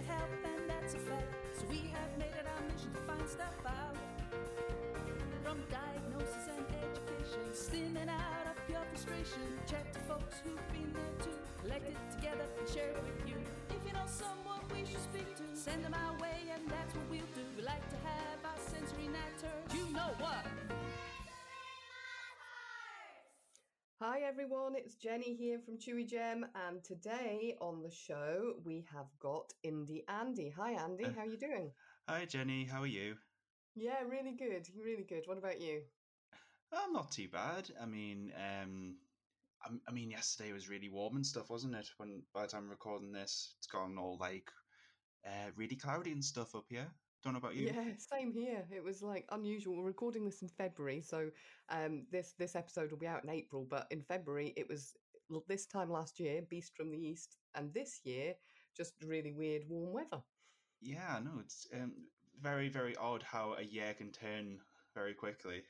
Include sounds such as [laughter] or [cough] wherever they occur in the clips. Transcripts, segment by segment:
to help, and that's a fact. So we have made it our mission to find stuff out. From diagnosis and education, slimming out of pure frustration. Chat to folks who've been there too. Collect it together and share it with you. If you know someone we should speak to, send them our way, and that's what we'll do. We like to have our sensory heard. You know what? Hi everyone, it's Jenny here from Chewigem, and today on the show we have got Indie Andy. Hi Andy, how are you doing? Hi Jenny, how are you? Yeah, really good, really good. What about you? I'm not too bad. I mean, um, I, I mean, yesterday was really warm and stuff, wasn't it? When by the time I'm recording this, it's gone all like uh, really cloudy and stuff up here. Don't know about you. Yeah, same here. It was like unusual. We're recording this in February, so um, this this episode will be out in April. But in February, it was this time last year, Beast from the East, and this year, just really weird warm weather. Yeah, no, it's um, very very odd how a year can turn very quickly.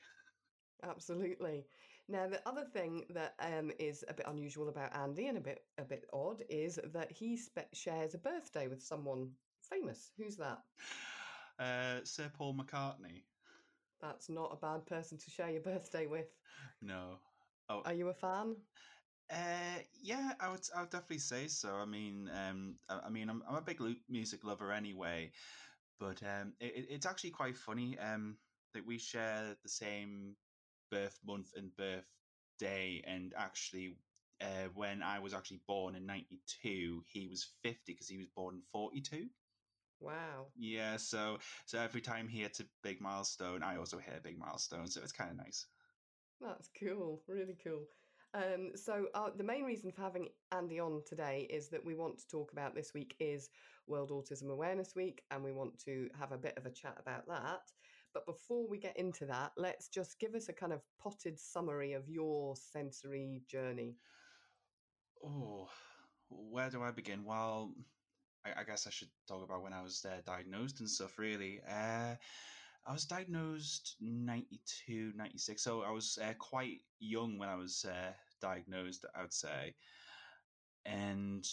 Absolutely. Now, the other thing that um, is a bit unusual about Andy and a bit a bit odd is that he spe- shares a birthday with someone famous. Who's that? Uh, Sir Paul McCartney. That's not a bad person to share your birthday with. No. Oh, Are you a fan? Uh, yeah, I would. I would definitely say so. I mean, um, I, I mean, I'm, I'm a big music lover anyway, but um, it, it- it's actually quite funny. Um, that we share the same birth month and birth day, and actually, uh, when I was actually born in '92, he was 50 because he was born in '42. Wow. Yeah, so so every time he hits a big milestone, I also hit a big milestone. So it's kind of nice. That's cool. Really cool. Um, so uh, the main reason for having Andy on today is that we want to talk about this week is World Autism Awareness Week, and we want to have a bit of a chat about that. But before we get into that, let's just give us a kind of potted summary of your sensory journey. Oh, where do I begin? Well, I, I guess I should talk about when I was uh, diagnosed and stuff, really. Uh, I was diagnosed 92, 96, so I was uh, quite young when I was uh, diagnosed, I would say. And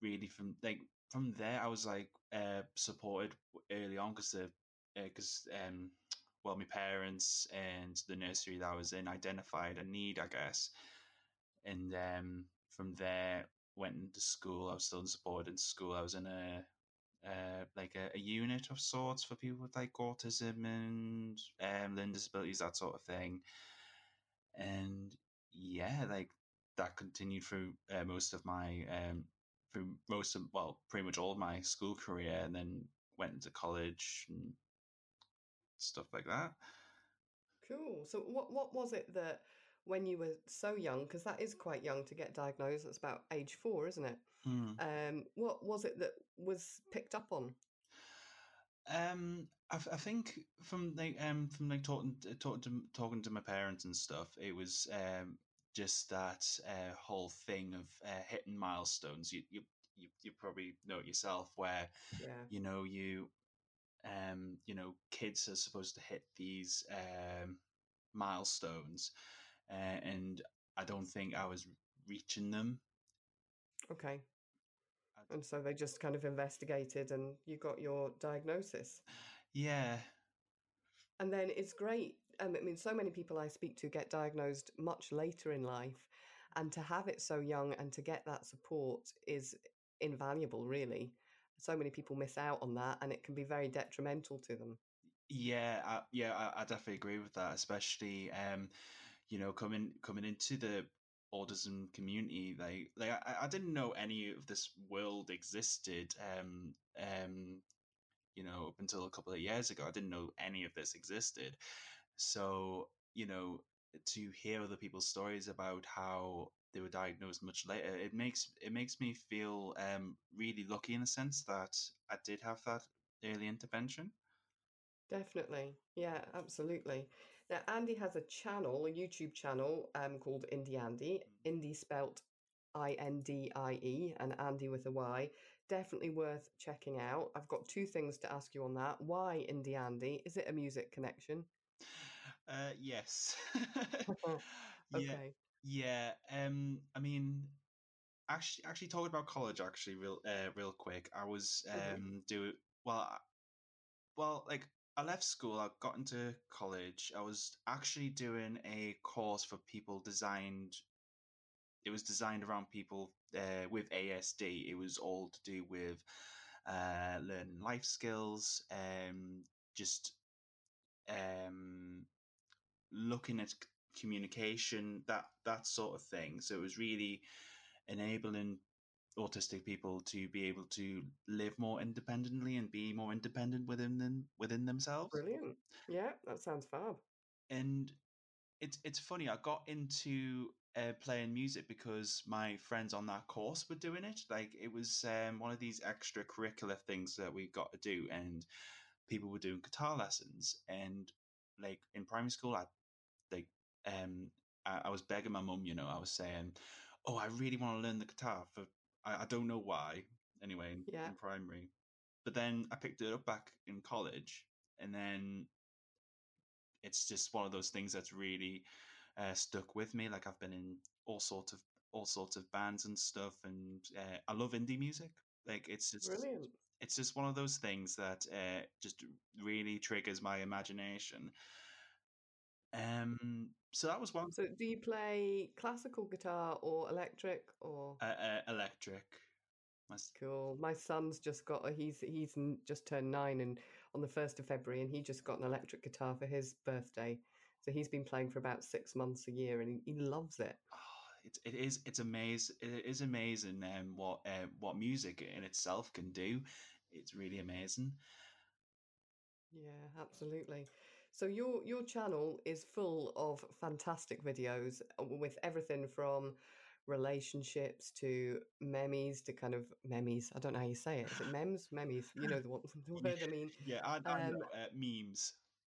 really, from like from there, I was like uh, supported early on because because um, well, my parents and the nursery that I was in identified a need, I guess, and um, from there went into school. I was still in supported in school. I was in a uh, like a, a unit of sorts for people with like autism and um, learning disabilities, that sort of thing. And yeah, like that continued through uh, most of my um, through most of well, pretty much all of my school career, and then went into college and stuff like that. Cool. So what what was it that when you were so young, because that is quite young to get diagnosed, that's about age four, isn't it? Hmm. Um, what was it that was picked up on? Um, I, I think from like um from like talking talking to talking to my parents and stuff, it was um just that uh, whole thing of uh, hitting milestones. You you you you probably know it yourself, where Yeah. you know you um you know kids are supposed to hit these um milestones, uh, and I don't think I was reaching them. Okay. And so they just kind of investigated and you got your diagnosis. Yeah, And then it's great. Um, I mean, so many people I speak to get diagnosed much later in life. And to have it so young and to get that support is invaluable, really. So many people miss out on that and it can be very detrimental to them. Yeah, I, yeah, I, I definitely agree with that. Especially, um, you know, coming coming into the autism community, like like I, I didn't know any of this world existed. Um, um, you know, up until a couple of years ago, I didn't know any of this existed. So, you know, to hear other people's stories about how they were diagnosed much later, it makes it makes me feel um, really lucky in a sense that I did have that early intervention. Definitely. Yeah, absolutely. Now, Andy has a channel, a YouTube channel um, called Indie Andy, Indie spelt I N D I E, and Andy with a Y. Definitely worth checking out. I've got two things to ask you on that. Why Indie Andy? Is it a music connection? Uh, yes. [laughs] [laughs] yeah. Okay. Yeah. Um, I mean, actually, actually talking about college, actually, real, uh, real quick. I was Mhm. um do well, well, like I left school, I got into college. I was actually doing a course for people designed. It was designed around people uh, with ASD. It was all to do with uh, learning life skills, um, just um, looking at communication, that that sort of thing. So it was really enabling autistic people to be able to live more independently and be more independent within them within themselves. Brilliant. Yeah, that sounds fab. And it's it's funny. I got into uh, playing music because my friends on that course were doing it. Like it was um, one of these extracurricular things that we got to do, and people were doing guitar lessons. And like in primary school, I like um I, I was begging my mum. You know, I was saying, "Oh, I really want to learn the guitar for I, I don't know why." Anyway, in, Yeah. in primary, but then I picked it up back in college, and then it's just one of those things that's really uh, stuck with me. Like I've been in all sorts of all sorts of bands and stuff, and uh, I love indie music. Like it's just Brilliant. it's just one of those things that uh, just really triggers my imagination. Um, so that was one So, do you play classical guitar or electric or? uh, uh, electric. My Cool. My son's just got a he's he's just turned nine and on the first of February, and he just got an electric guitar for his birthday. So he's been playing for about six months a year, and he, he loves it. oh, it, it is it's amazing. It is amazing um, what uh, what music in itself can do. It's really amazing. Yeah, absolutely. So your your channel is full of fantastic videos uh, with everything from relationships to memes to kind of memes. I don't know how you say it. Is it memes? Memes. You know the one [laughs] the word I [laughs] mean. Yeah, I, I know Um, uh, memes.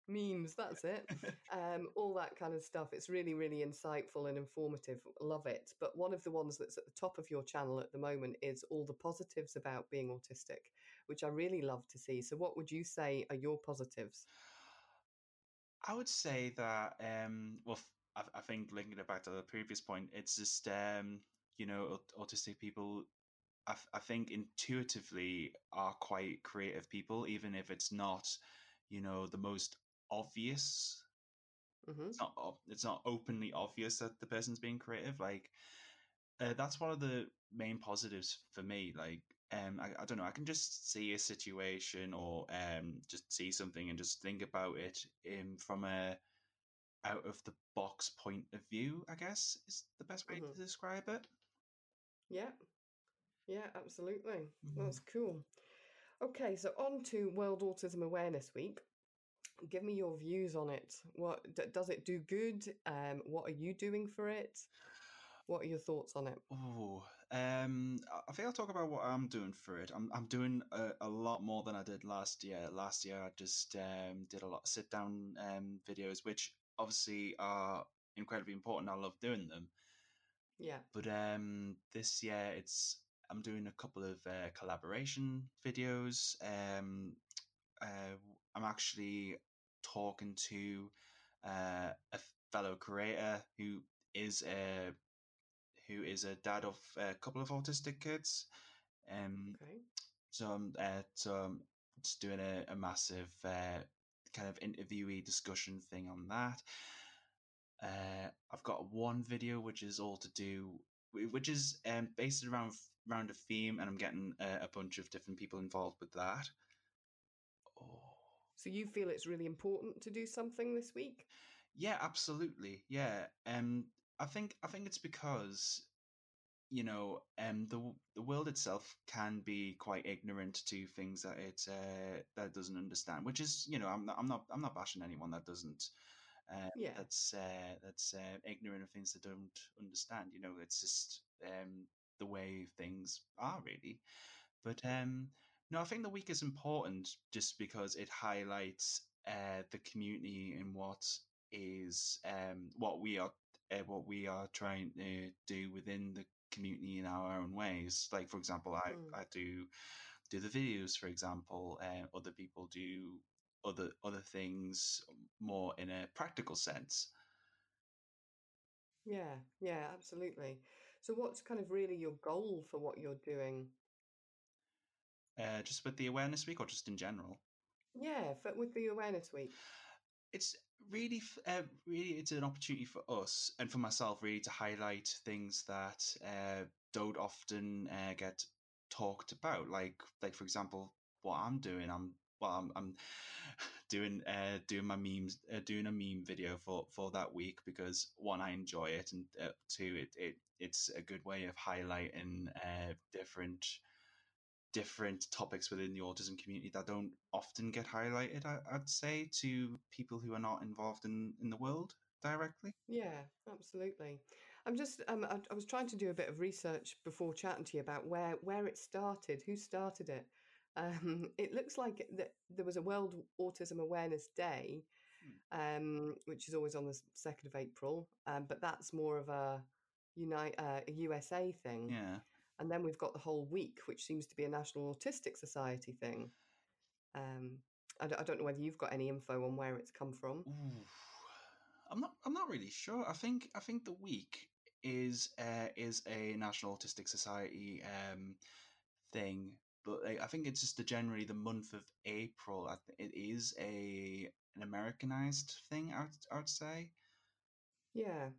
Memes, that's it. [laughs] um, all that kind of stuff. It's really, really insightful and informative. Love it. But one of the ones that's at the top of your channel at the moment is all the positives about being autistic, which I really love to see. So, what would you say are your positives? I would say that, um, well, f- I, I think linking it back to the previous point, it's just, um, you know, autistic people, I, think intuitively are quite creative people, even if it's not, you know, the most obvious. hmm It's not, it's not openly obvious that the person's being creative. Like, uh, that's one of the main positives for me. Like, um, I, I don't know, I can just see a situation or um, just see something and just think about it um, from a out of the box point of view. I guess is the best way Mhm. to describe it. Yeah. Yeah, absolutely. Mhm. That's cool. Okay, so on to World Autism Awareness Week. Give me your views on it. What d- does it do good? Um, what are you doing for it? What are your thoughts on it? Oh, um, I- think I'll talk about what I'm doing for it. I'm I'm doing a, a lot more than I did last year. Last year I just um, did a lot of sit down um, videos, which obviously are incredibly important. I love doing them. Yeah. but um this year it's i'm doing a couple of uh, collaboration videos um uh, i'm actually talking to uh, a fellow creator who is a who is a dad of a couple of autistic kids um Okay. so i'm uh, so i'm just doing a, a massive uh, kind of interviewee discussion thing on that uh, I've got one video which is all to do, which is um, based around around a theme, and I'm getting a, a bunch of different people involved with that. Oh, So you feel it's really important to do something this week? yeah, absolutely, yeah. Um, I think I think it's because you know, um, the the world itself can be quite ignorant to things that it uh, that it doesn't understand. Which is, you know, I'm not I'm not I'm not bashing anyone that doesn't. Uh, Yeah. that's uh, that's uh, ignorant of things that don't understand. You know, it's just um, the way things are really. But um, no, I think the week is important just because it highlights uh, the community and what is um, what we are what we are trying to do within the community in our own ways. Like for example, I, Mm. I do do the videos, for example, uh, other people do other other things more in a practical sense. Yeah, yeah, absolutely. So, what's kind of really your goal for what you're doing? Uh, just with the awareness week, or just in general? Yeah, for, with the awareness week. It's really, uh, really, it's an opportunity for us and for myself, really, to highlight things that uh, don't often uh, get talked about. Like, like for example, what I'm doing. I'm well, I'm, I'm [laughs] doing uh, doing my memes, uh, doing a meme video for for that week because one, I enjoy it, and uh, two, it, it it's a good way of highlighting uh, different different topics within the autism community that don't often get highlighted. I, I'd say to people who are not involved in in the world directly. Yeah, absolutely. I'm just um, I, I was trying to do a bit of research before chatting to you about where where it started, who started it. [laughs] Um, it looks like that there was a World Autism Awareness Day, um, which is always on the second of April, um, but that's more of a unite uh, a USA thing. Yeah. And then we've got the whole week, which seems to be a National Autistic Society thing. Um, I, d- I don't know whether you've got any info on where it's come from. Ooh, I'm not. I'm not really sure. I think. I think the week is uh, is a National Autistic Society um, thing, but I, I think it's just the generally the month of April. I th- it is a an Americanized thing. I would, I would say. Yeah,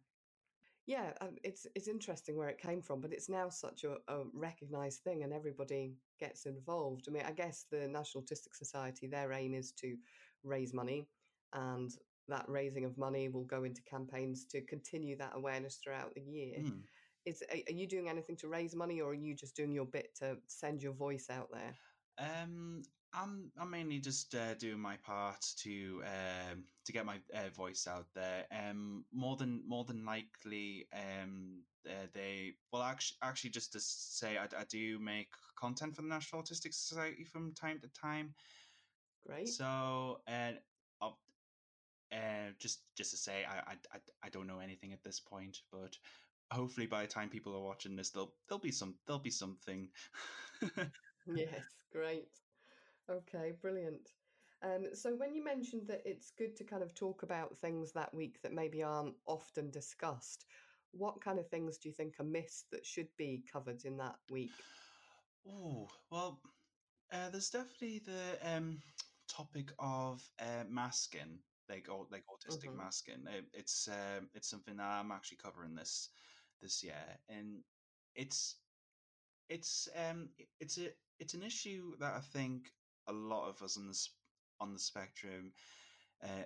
yeah, um, it's it's interesting where it came from, but it's now such a, a recognised thing, and everybody gets involved. I mean, I guess the National Autistic Society, their aim is to raise money, and that raising of money will go into campaigns to continue that awareness throughout the year. Hmm. Is are are you doing anything to raise money, or are you just doing your bit to send your voice out there? Um, I'm I'm mainly just uh, doing my part to um to get my uh, voice out there. Um, more than more than likely, um, uh, they well actually actually just to say I, I do make content for the National Autistic Society from time to time. Great. So and uh, uh, just just to say I, I I I don't know anything at this point, but hopefully by the time people are watching this, there'll there'll be some there'll be something. [laughs] Yes, great. Okay, brilliant. Um, so when you mentioned that it's good to kind of talk about things that week that maybe aren't often discussed, what kind of things do you think are missed that should be covered in that week? Oh, well, uh, there's definitely the um, topic of uh, masking, like like autistic hmm masking. It, it's um, it's something that I'm actually covering this this year, and it's it's um it's a it's an issue that I think a lot of us on the on the spectrum uh,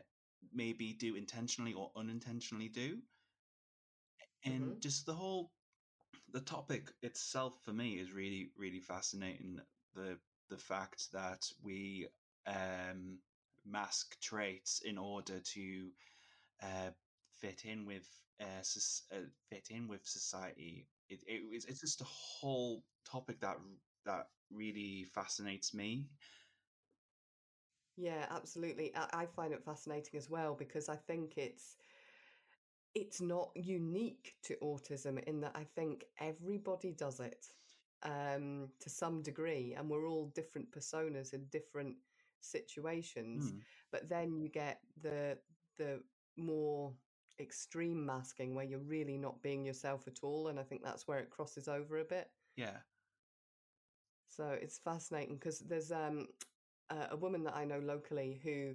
maybe do intentionally or unintentionally do, and hmm just the whole the topic itself for me is really really fascinating the the fact that we um mask traits in order to uh fit in with uh, uh fit in with society. It, it it's it's just a whole topic that that really fascinates me Yeah, absolutely. I, I find it fascinating as well because I think it's it's not unique to autism in that I think everybody does it um, to some degree, and we're all different personas in different situations. Hmm, But then you get the the more extreme masking where you're really not being yourself at all, and I think that's where it crosses over a bit. yeah So it's fascinating because there's um, a, a woman that I know locally who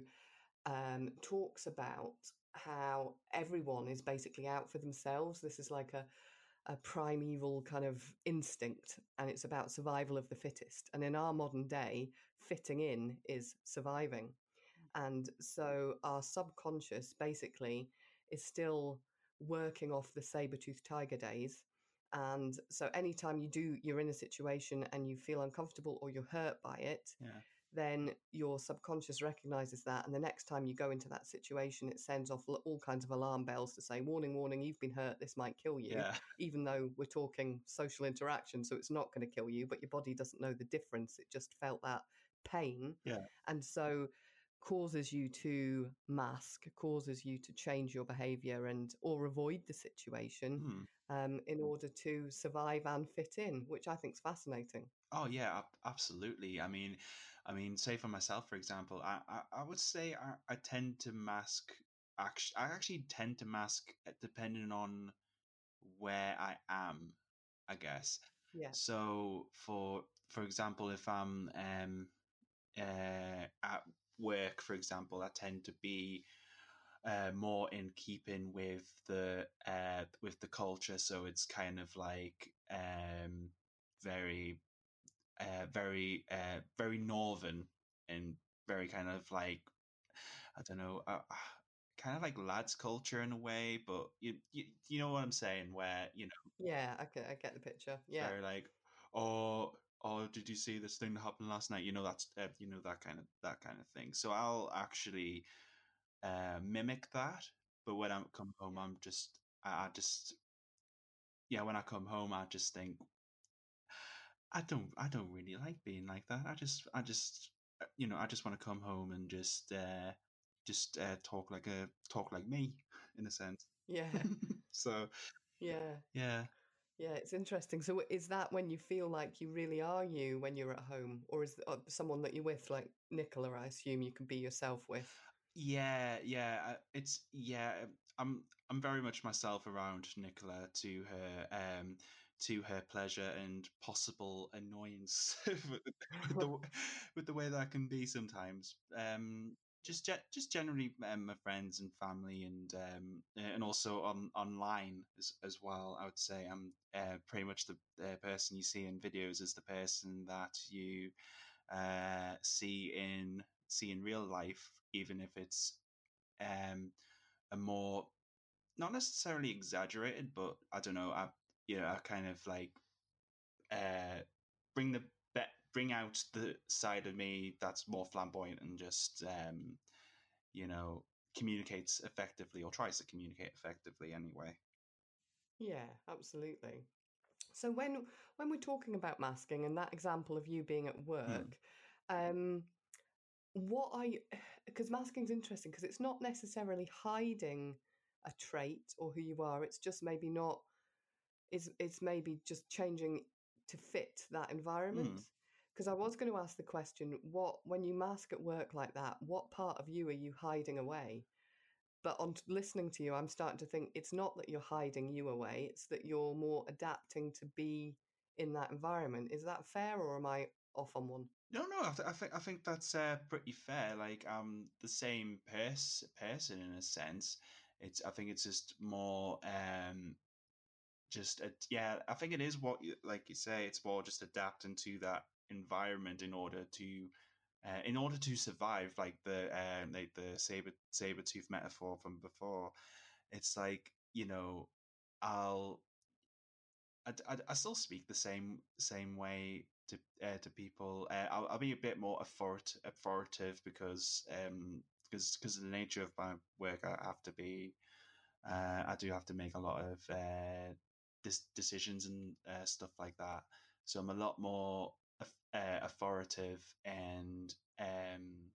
um, talks about how everyone is basically out for themselves. This is like a, a primeval kind of instinct, and it's about survival of the fittest. And in our modern day, fitting in is surviving. And so our subconscious basically is still working off the saber-toothed tiger days. And so anytime you do, you're in a situation and you feel uncomfortable or you're hurt by it, yeah then your subconscious recognizes that. And the next time you go into that situation, it sends off all kinds of alarm bells to say, warning, warning, you've been hurt, this might kill you, yeah even though we're talking social interaction. So it's not going to kill you, but your body doesn't know the difference. It just felt that pain. yeah And so causes you to mask, causes you to change your behavior and or avoid the situation Hmm. um, in order to survive and fit in, which I think is fascinating. Oh yeah, absolutely. I mean, I mean, say for myself, for example, I I, I would say I, I tend to mask. Actually, I actually tend to mask uh, depending on where I am. I guess. Yeah. So for for example, if I'm um, uh, at work, for example, I tend to be uh, more in keeping with the uh, with the culture. So it's kind of like um, very, uh, very, uh, very northern and very kind of like I don't know, uh, [sighs] kind of like lads culture in a way. But you, you you know what I'm saying? Where you know, Yeah, I get, I get the picture. Yeah. very like, oh. Oh, did you see this thing that happened last night? You know that's uh, you know that kind of that kind of thing. So I'll actually uh, mimic that. But when I come home, I'm just, I, I just, yeah, when I come home, I just think, I don't, I don't really like being like that. I just, I just, uh, you know, I just want to come home and just, uh, just uh, talk like a talk like me, in a sense. Yeah. [laughs] so Yeah. yeah, Yeah, it's interesting. So, is that when you feel like you really are you when you're at home, or is uh, someone that you're with, like Nicola? I assume you can be yourself with. yeah, yeah. uh, It's yeah. I'm I'm very much myself around Nicola to her um to her pleasure and possible annoyance [laughs] with, the, with [laughs] the with the way that can be sometimes. Um, just ge- just generally um, my friends and family and um and also on online as, as well. I would say I'm uh, pretty much the, the person you see in videos is the person that you uh see in see in real life, even if it's um a more not necessarily exaggerated, but I don't know. I you know I kind of like uh bring the be- bring out the side of me that's more flamboyant and just um you know communicates effectively or tries to communicate effectively anyway. Yeah, absolutely. So when when we're talking about masking and that example of you being at work, um, what are you? [sighs] Because masking is interesting because it's not necessarily hiding a trait or who you are. It's just maybe not. It's it's maybe just changing to fit that environment. Because I was going to ask the question, what when you mask at work like that, what part of you are you hiding away? But on t- listening to you, I'm starting to think it's not that you're hiding you away; it's that you're more adapting to be in that environment. Is that fair, or am I off on one? No, no, I, th- I think I think that's uh, pretty fair. Like I'm the same pers- person in a sense. It's I think it's just more um just a, yeah. I think it is what you, like you say. It's more just adapting to that environment in order to uh, in order to survive. Like the um like the saber saber tooth metaphor from before. It's like you know I'll I, I, I still speak the same same way to uh, to people. Uh, I'll, I'll be a bit more authoritative, authoritative because um because because of the nature of my work, I have to be. Uh, I do have to make a lot of uh, dis- decisions and uh, stuff like that. So I'm a lot more uh, authoritative and um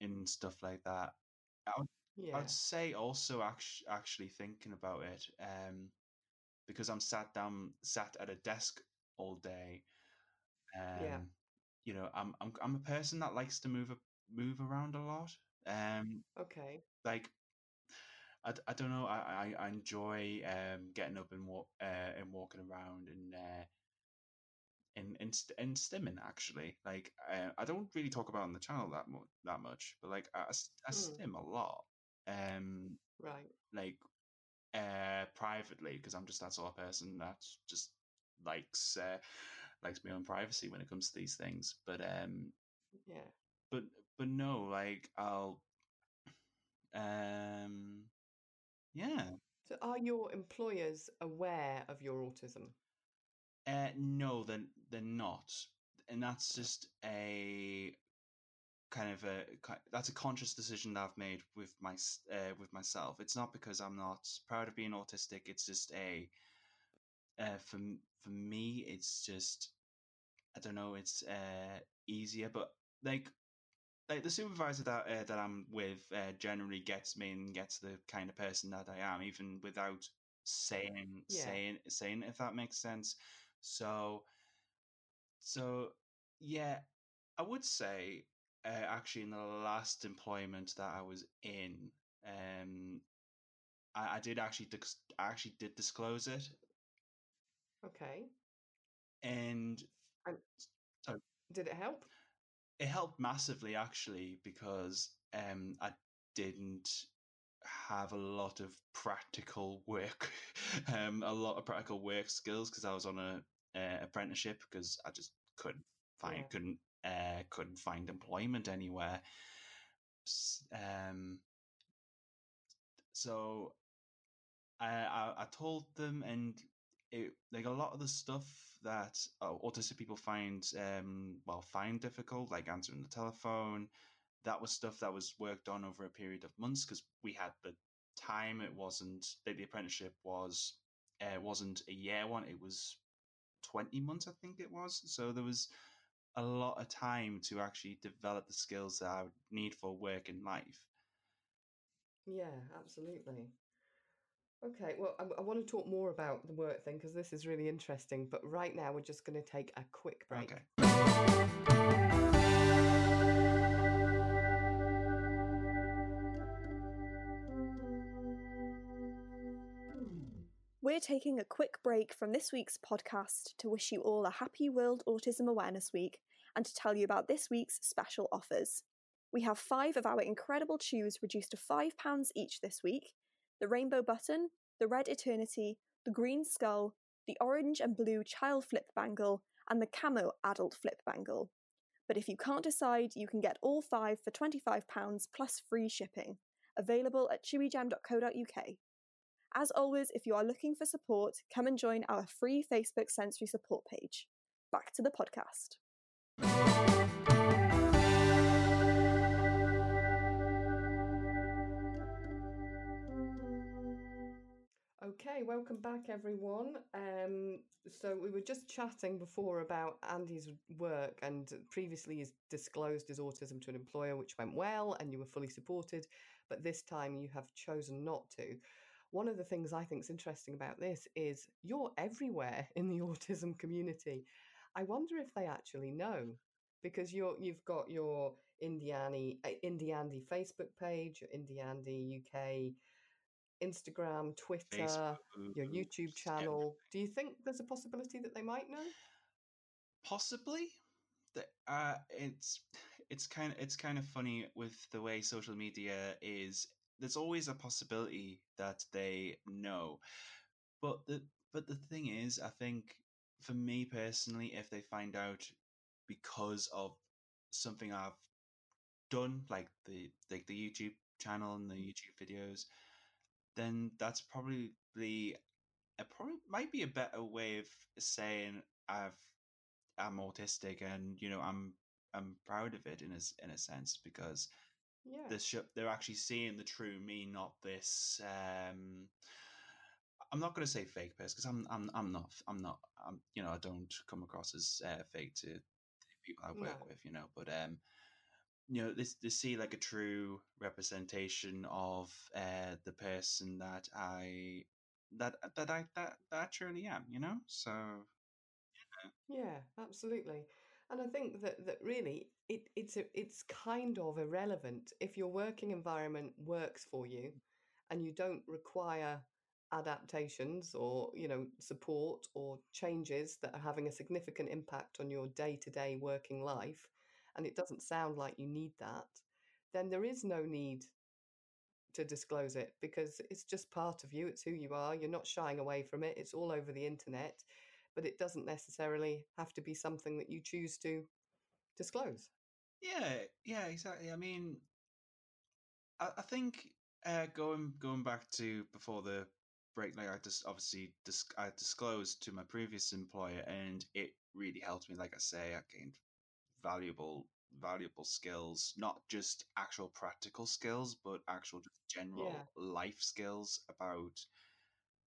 in stuff like that. I would, I'd say also actually actually thinking about it. Um, because I'm sat down, sat at a desk all day. yeah, Um, you know, I'm I'm I'm a person that likes to move move around a lot. Um, okay, like I, I don't know, I, I I enjoy um getting up and walk uh, and walking around and uh and and st- and stimming actually. Like uh, I don't really talk about it on the channel that much that much, but like I, I s- I mm, stim a lot. Um, right, like uh privately because I'm just that sort of person that just likes uh likes my own privacy when it comes to these things. But um yeah. but but no, like I'll um yeah. So, are your employers aware of your autism? Uh no, then they're not. And that's just a kind of a that's a conscious decision that I've made with my uh, with myself. It's not because I'm not proud of being autistic. It's just a uh, for for me. It's just I don't know. It's uh, easier, but like like the supervisor that uh, that I'm with uh, generally gets me and gets the kind of person that I am, even without saying Yeah, saying saying if that makes sense. So so yeah, I would say uh, actually in the last employment that I was in, um, I, I did actually dis- I actually did disclose it Okay. and And so did it help? It helped massively actually because um I didn't have a lot of practical work [laughs] um a lot of practical work skills because I was on a uh, apprenticeship because I just couldn't find Yeah. couldn't uh couldn't find employment anywhere um so I, I I told them, and it like a lot of the stuff that uh, autistic people find um well find difficult, like answering the telephone. That was stuff that was worked on over a period of months because we had the time. It wasn't that the apprenticeship was uh, wasn't a year one. It was twenty months, I think it was. So there was a lot of time to actually develop the skills that I would need for work in life. Yeah, absolutely. Okay, well, I, I want to talk more about the work thing because this is really interesting. But right now, we're just going to take a quick break. Okay. We're taking a quick break from this week's podcast to wish you all a happy World Autism Awareness Week and to tell you about this week's special offers. We have five of our incredible chews reduced to £5 each this week the Rainbow Button, the Red Eternity, the Green Skull, the Orange and Blue Child Flip Bangle, and the Camo Adult Flip Bangle. But if you can't decide, you can get all five for £25 plus free shipping. Available at chewigem.co.uk. As always, if you are looking for support, come and join our free Facebook sensory support page. Back to the podcast. Okay, welcome back, everyone. Um, so we were just chatting before about Andy's work, and previously he's disclosed his autism to an employer, which went well, and you were fully supported. But this time you have chosen not to. One of the things I think is interesting about this is you're everywhere in the [laughs] autism community. I wonder if they actually know, because you're you've got your Indie Annie, uh, Andy Facebook page, your Andy UK Instagram, Twitter, your Facebook, YouTube yeah. channel. Do you think there's a possibility that they might know? Possibly. The- Uh, it's it's kind of it's kind of funny with the way social media is. There's always a possibility that they know, but the but the thing is, I think for me personally, if they find out because of something I've done, like the like the YouTube channel and the YouTube videos, then that's probably it probably might be a better way of saying I've I'm autistic and you know I'm I'm proud of it in a in a sense because Yeah. the sh- they're actually seeing the true me, not this. Um, I'm not going to say fake person because I'm I'm I'm not I'm not I'm you know I don't come across as uh, fake to people I work No. with, you know, but um, you know, this they see like a true representation of uh the person that I that that I that, that I truly am, you know. So Yeah, absolutely. And I think that that really it it's a, it's kind of irrelevant if your working environment works for you and you don't require adaptations or you know support or changes that are having a significant impact on your day-to-day working life and it doesn't sound like you need that then there is no need to disclose it because it's just part of you it's who you are you're not shying away from it it's all over the internet but it doesn't necessarily have to be something that you choose to disclose yeah, yeah, exactly. I mean, I, I think uh, going going back to before the break, like I just obviously dis- I disclosed to my previous employer, and it really helped me. Like I say, I gained valuable valuable skills, not just actual practical skills, but actual just general Yeah. life skills about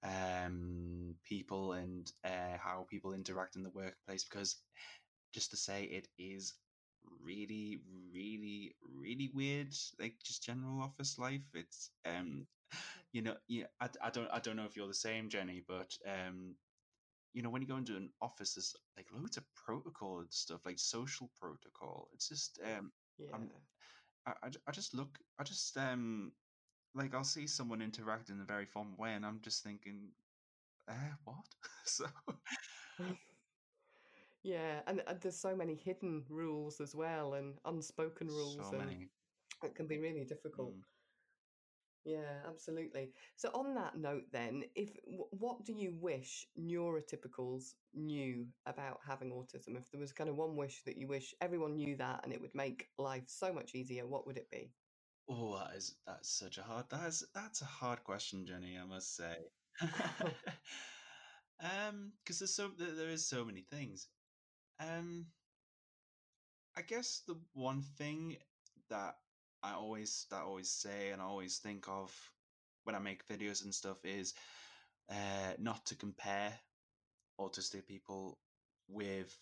um people and uh, how people interact in the workplace. Because just to say, it is really, really, really weird. Like just general office life. It's um, [laughs] you know, yeah. I, I don't I don't know if you're the same, Jenny, but um, you know, when you go into an office, there's like loads of protocol and stuff, like social protocol. It's just um, yeah I, I, just look, I just um, like I'll see someone interact in a very formal way, and I'm just thinking, eh, what? [laughs] so [laughs] yeah, and, and there's so many hidden rules as well, and unspoken rules, so and many. it can be really difficult. Mm. Yeah, absolutely. So on that note, then, if what do you wish neurotypicals knew about having autism? If there was kind of one wish that you wish everyone knew that, and it would make life so much easier, what would it be? Oh, that is that's such a hard that's that's a hard question, Jenny. I must say. [laughs] [laughs] um, because there's so there, there is so many things. Um, I guess the one thing that I always that I always say and I always think of when I make videos and stuff is uh not to compare autistic people with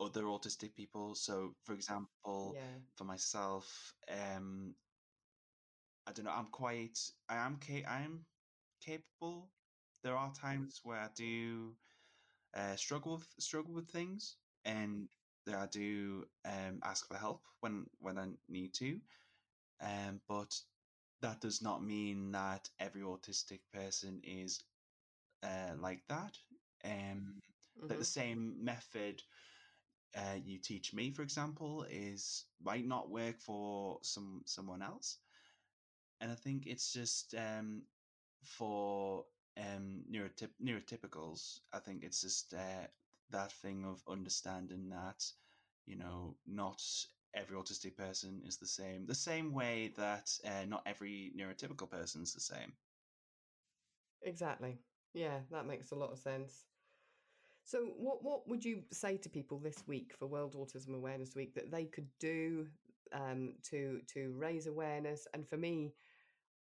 other autistic people. So, for example, Yeah, for myself, um, I don't know. I'm quite. I am. Ca- I am capable. There are times where I do uh, struggle with struggle with things, and I do um, ask for help when when I need to. Um, but that does not mean that every autistic person is uh, like that. Um, that hmm the same method uh, you teach me, for example, is might not work for some someone else. And I think it's just um, for um, neurotyp- neurotypicals. I think it's just uh, that thing of understanding that you know not every autistic person is the same. The same way that uh, not every neurotypical person is the same. exactly. Yeah, that makes a lot of sense. So, what what would you say to people this week for World Autism Awareness Week that they could do um, to to raise awareness? And for me,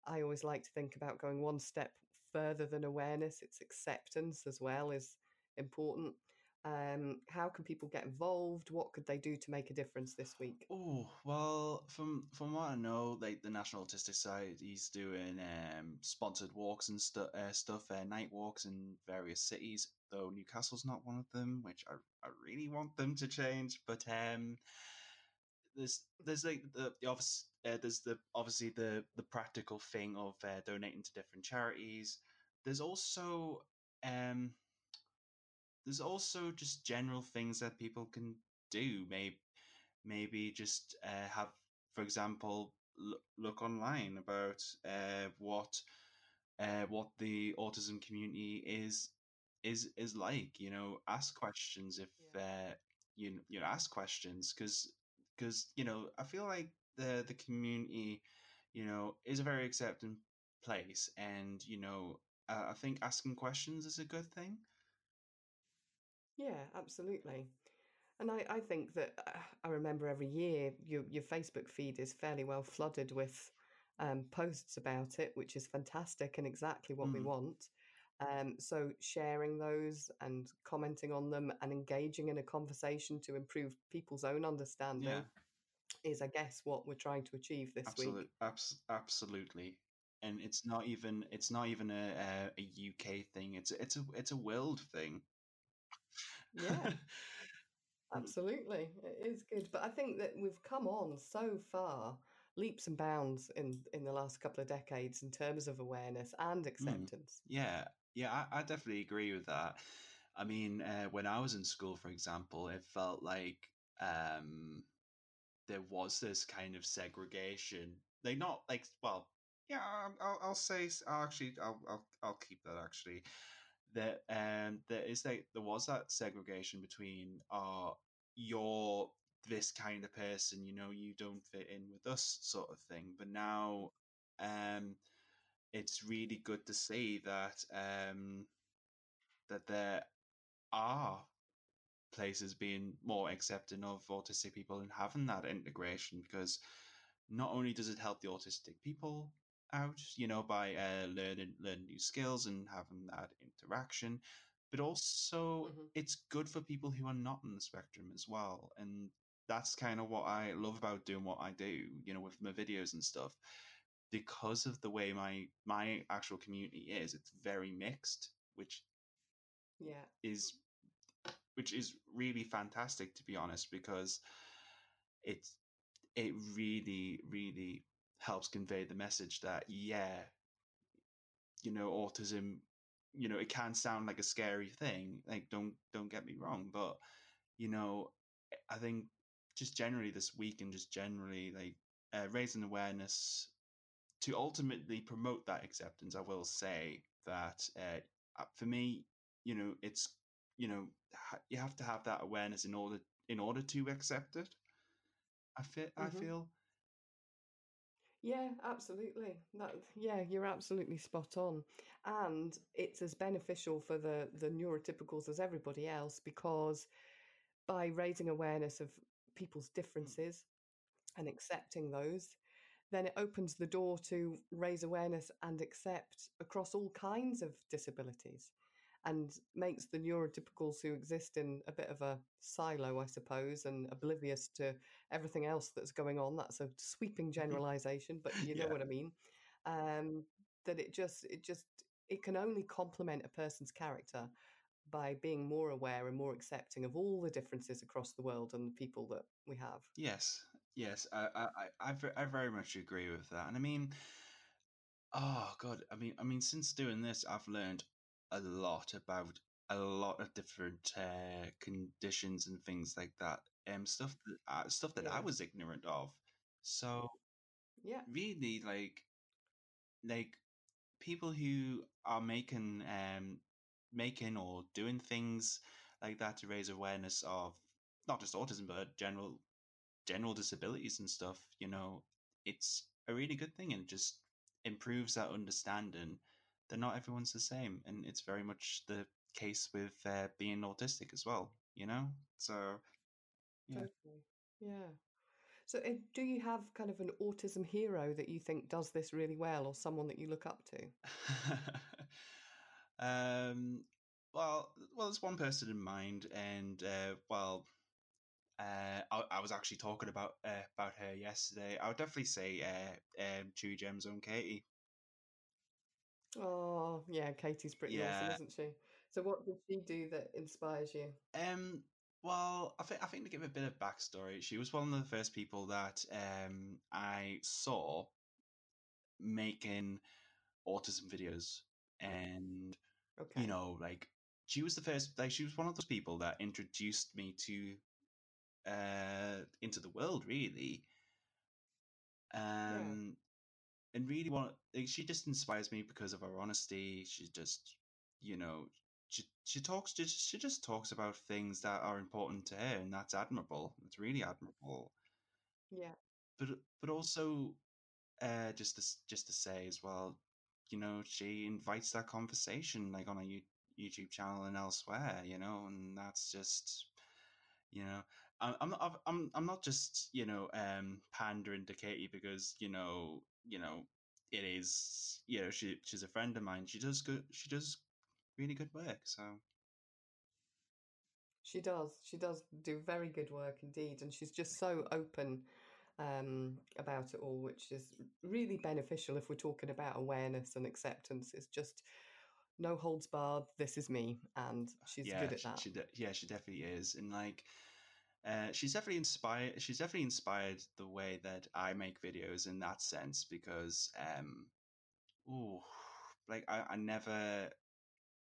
I always like to think about going one step further than awareness. It's acceptance as well is important. Um, how can people get involved? What could they do to make a difference this week? Oh well, from from what I know, like the National Autistic Society's doing um, sponsored walks and stu- uh, stuff, uh, night walks in various cities. Though Newcastle's not one of them, which I I really want them to change. But um, there's there's like the, the obvious uh, there's the obviously the the practical thing of uh, donating to different charities. There's also um there's also just general things that people can do. Maybe maybe just uh, have, for example, look, look online about uh, what uh, what the autism community is is is like. You know, ask questions if Yeah. uh, you you know, ask questions because because you know I feel like the the community you know is a very accepting place, and you know uh, I think asking questions is a good thing. Yeah, absolutely. And I, I think that uh, I remember every year your your Facebook feed is fairly well flooded with um, posts about it, which is fantastic and exactly what we Mm, want. Um, so sharing those and commenting on them and engaging in a conversation to improve people's own yeah. understanding is, I guess, what we're trying to achieve this week. Absolute, abs- absolutely. And it's not even it's not even a, a, a UK thing. It's it's a it's a world thing. Yeah, [laughs] Mm, absolutely. It is good. But I think that we've come on so far, leaps and bounds in in the last couple of decades in terms of awareness and mm, acceptance. yeah, yeah, I, I definitely agree with that. I mean, uh, when I was in school, for example, it felt like um, there was this kind of segregation. Like not like well, yeah, I'll, I'll say I'll actually I'll I'll I'll keep that actually. That um there is like there was that segregation between uh you're this kind of person, you know, you don't fit in with us sort of thing. But now um it's really good to see that um that there are places being more accepting of autistic people and having that integration because not only does it help the autistic people out, you know, by uh, learning learning new skills and having that interaction, but also hmm it's good for people who are not on the spectrum as well. And that's kind of what I love about doing what I do, you know, with my videos and stuff. Because of the way my my actual community is, it's very mixed, which Yeah, is which is really fantastic to be honest, because it's it really, really helps convey the message that yeah, you know, autism you know, it can sound like a scary thing. Like, don't don't get me wrong, but you know, I think just generally this week and just generally like uh, raising awareness to ultimately promote that acceptance. I will say that uh, for me, you know, it's you know you have to have that awareness in order in order to accept it. I feel. Mm-hmm. I feel. Yeah, absolutely. That yeah, you're absolutely spot on. And it's as beneficial for the the neurotypicals as everybody else because by raising awareness of people's mm. differences and accepting those, then it opens the door to raise awareness and accept across all kinds of disabilities and makes the neurotypicals who exist in a bit of a silo, I suppose, and oblivious to everything else that's going on. That's a sweeping mm-hmm. generalization, but [laughs] you know yeah. what I mean. Um, that it just, it just, it can only complement a person's character by being more aware and more accepting of all the differences across the world and the people that we have. Yes, yes, I, I, I, I very much agree with that. And I mean, oh god, I mean, I mean, since doing this, I've learned a lot about a lot of different uh, conditions and things like that. Um, stuff that uh, stuff that yeah. I was ignorant of. So, yeah, really, like, like people who are making um making or doing things like that to raise awareness of not just autism but general general disabilities and stuff. You know, it's a really good thing and just improves that understanding that not everyone's the same, and it's very much the case with uh, being autistic as well. You know, so yeah. Totally. Yeah. So, uh, do you have kind of an autism hero that you think does this really well, or someone that you look up to? [laughs] um. Well, well, there's one person in mind, and uh, well, uh, I, I, was actually talking about uh, about her yesterday. I would definitely say uh, um, Chewigem's on Katie. Oh, yeah, Katie's pretty awesome, isn't she? So what did she do that inspires you? Um, well, I think I think to give a bit of backstory, she was one of the first people that um I saw making autism videos, and Okay. you know, like she was the first, like she was one of those people that introduced me to uh into the world, really. Yeah. Um, and really want like, she just inspires me because of her honesty. She just, you know, she she talks just she just talks about things that are important to her, and that's admirable. It's really admirable. Yeah. But but also, uh, just to just to say as well, you know, she invites that conversation like on a YouTube channel and elsewhere, you know, and that's just, you know, I'm not I'm I'm not just you know um pandering to Katie because you know you know it is you know she she's a friend of mine. She does good. She does really good work. So she does. She does do very good work indeed, and she's just so open um, about it all, which is really beneficial if we're talking about awareness and acceptance. It's just no holds barred. This is me, and she's yeah, good at that. She, she yeah, she definitely is, and like uh, she's definitely inspired. She's definitely inspired the way that I make videos in that sense because, um, ooh, like I, I never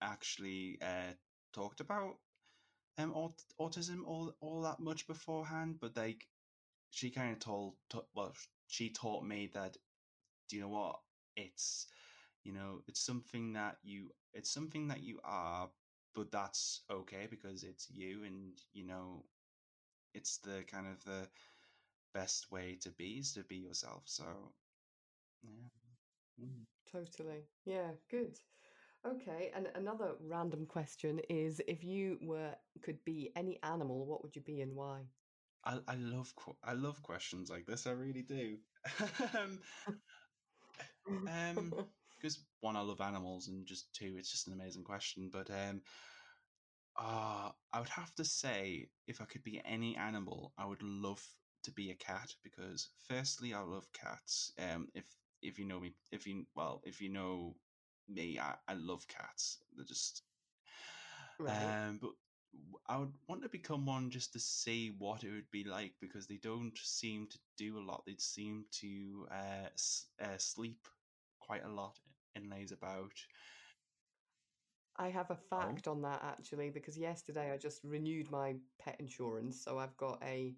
actually uh, talked about um aut- autism all all that much beforehand, but like she kind of told, t- well, she taught me that, do you know what? It's, you know, it's something that you, it's something that you are, but that's okay because it's you, and you know, it's the kind of the best way to be is to be yourself. So, yeah. Mm. Totally. Yeah, good. Okay, and another random question is if you were could be any animal, what would you be and why? I, I love I love questions like this. I really do. [laughs] um, [laughs] um, because one, I love animals, and just two, it's just an amazing question. But um, uh, I would have to say, if I could be any animal, I would love to be a cat because, firstly, I love cats. Um, if if you know me, if you well, if you know me, I, I love cats. They're just right. Um, but I would want to become one just to see what it would be like because they don't seem to do a lot. They seem to uh, s- uh sleep quite a lot and lays about. I have a fact on that actually because yesterday I just renewed my pet insurance, so I've got a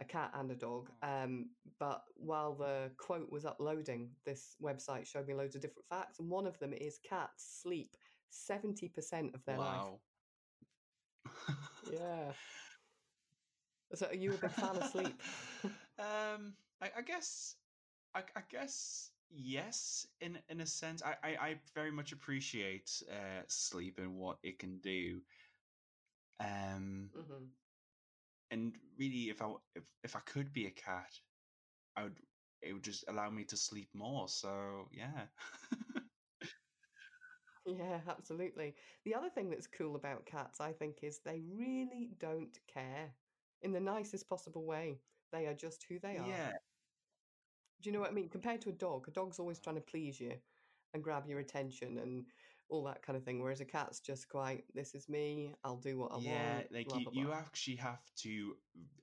a cat and a dog. Um, but while the quote was uploading, this website showed me loads of different facts, and one of them is cats sleep seventy percent of their life. Wow. Yeah. So are you a big fan of sleep? [laughs] um, I, I guess, I, I guess yes. In in a sense, I I, I very much appreciate uh, sleep and what it can do. Um, hmm and really, if I if if I could be a cat, I would. It would just allow me to sleep more. So yeah. [laughs] Yeah, absolutely. The other thing that's cool about cats, I think, is they really don't care in the nicest possible way. They are just who they are. yeah. Do you know what I mean? Compared to a dog, a dog's always trying to please you and grab your attention and all that kind of thing. Whereas a cat's just quite, this is me, I'll do what I Yeah, want. Yeah, like blah, you, blah, you blah. actually have to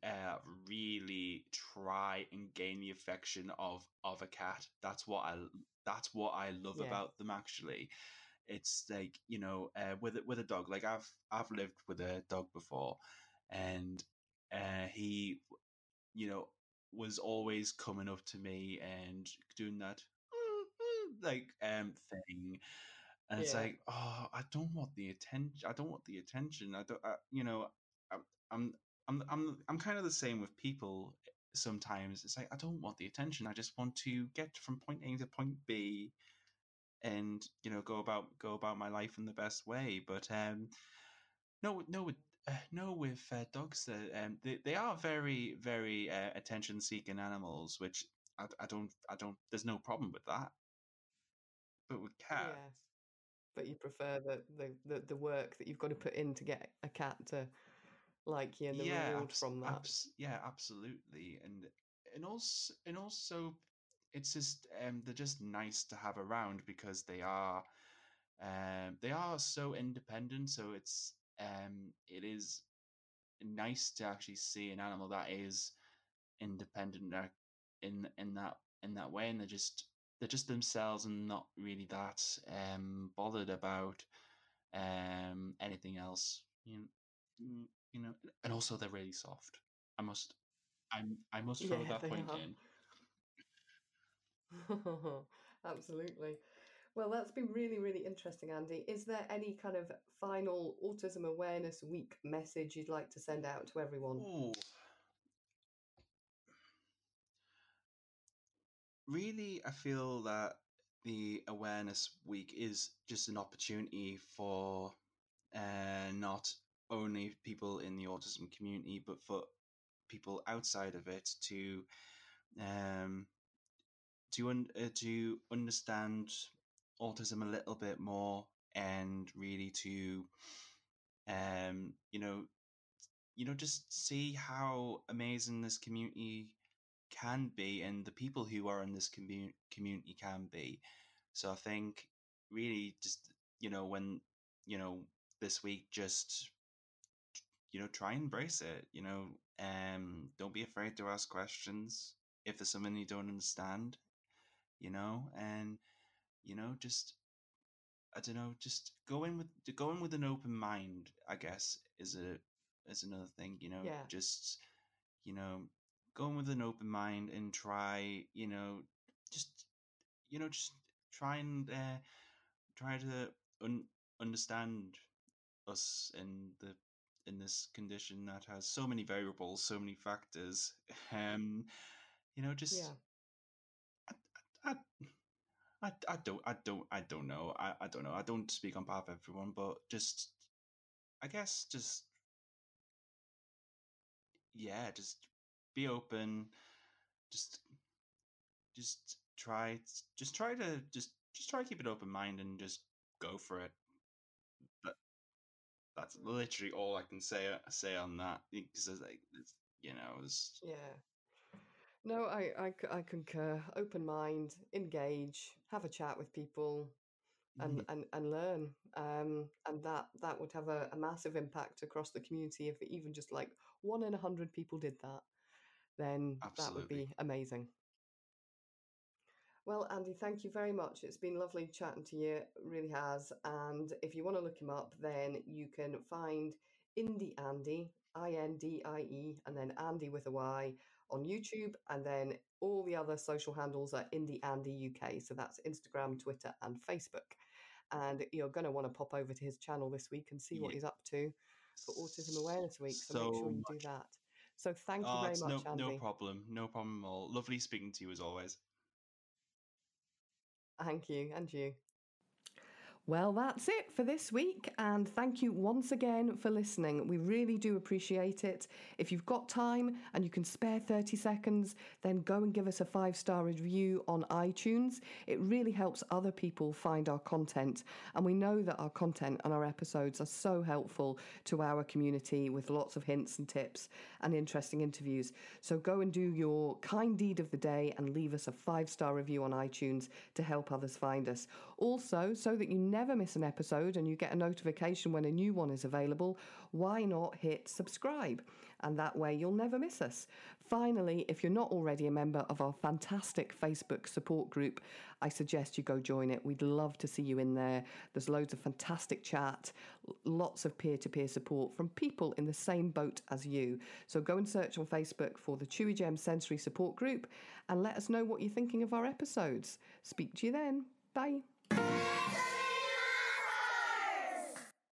uh, really try and gain the affection of of a cat. That's what I that's what I love Yeah. about them. Actually, it's like you know, uh, with a- with a dog. Like I've I've lived with a dog before, and uh, he, you know, was always coming up to me and doing that like um thing. And it's Yeah. like oh i don't want the attention i don't want the attention. I don't I, you know I, i'm i'm i'm i'm kind of the same with people sometimes. It's like i don't want the attention. I just want to get from point a to point b and you know go about go about my life in the best way. But um no no uh, no with uh, dogs that um they, they are very very uh, attention seeking animals which I, I don't i don't there's no problem with that but with cat Yes. But you prefer the, the, the, the work that you've got to put in to get a cat to like you and the yeah, reward abs- from that. abs- yeah, absolutely, and and also and also, it's just um, they're just nice to have around because they are, um, they are so independent. So it's um, it is nice to actually see an animal that is independent in in that in that way, and they're just they're just themselves and not really that um bothered about um anything else. You know, you know, and also they're really soft. I must, I'm, I must throw Yeah, that point are. in. [laughs] Absolutely. Well, that's been really, really interesting, Andy. Is there any kind of final Autism Awareness Week message you'd like to send out to everyone? Ooh. Really, I feel that the awareness week is just an opportunity for uh, not only people in the autism community, but for people outside of it to um, to un- uh, to understand autism a little bit more and really to um, you know you know just see how amazing this community can be and the people who are in this commu- community can be. So i think really just you know when you know this week just you know try and embrace it you know um don't be afraid to ask questions if there's something you don't understand you know and you know just i don't know just go in with go in with an open mind i guess is a is another thing you know Yeah. just you know go in with an open mind and try you know just you know just try and uh, try to un- understand us in the in this condition that has so many variables so many factors [laughs] um you know just Yeah. I, I, I, I I don't I don't I don't know. I, I don't know. I don't speak on behalf of everyone but just I guess just yeah just be open. Just just try just try to just just try to keep an open mind and just go for it. But that's literally all I can say say on that because like you know it's Yeah. No, I I concur. Open mind, engage, have a chat with people, and Mhm. and, and learn. Um, and that that would have a, a massive impact across the community if even just like one in a hundred people did that. Then that would be amazing. Well, Andy, thank you very much. It's been lovely chatting to you, it really has. And if you want to look him up, then you can find Indie Andy, I N D I E, and then Andy with a Y on YouTube. And then all the other social handles are Indie Andy UK. So that's Instagram, Twitter, and Facebook. And you're going to want to pop over to his channel this week and see what he's up to for Autism Awareness Week. So, So make sure you do that. So thank you Oh, very much, no, Andy. no problem. No problem at all. Lovely speaking to you as always. Thank you, and you. Well, that's it for this week, and thank you once again for listening. We really do appreciate it. If you've got time and you can spare 30 seconds, then go and give us a five star review on iTunes. It really helps other people find our content, and we know that our content and our episodes are so helpful to our community with lots of hints and tips and interesting interviews. So go and do your kind deed of the day and leave us a five star review on iTunes to help others find us. Also, so that you never miss an episode and you get a notification when a new one is available, why not hit subscribe? And that way you'll never miss us. Finally, if you're not already a member of our fantastic Facebook support group, I suggest you go join it. We'd love to see you in there. There's loads of fantastic chat, lots of peer to peer support from people in the same boat as you. So go and search on Facebook for the Chewigem Sensory Support Group and let us know what you're thinking of our episodes. Speak to you then. Bye.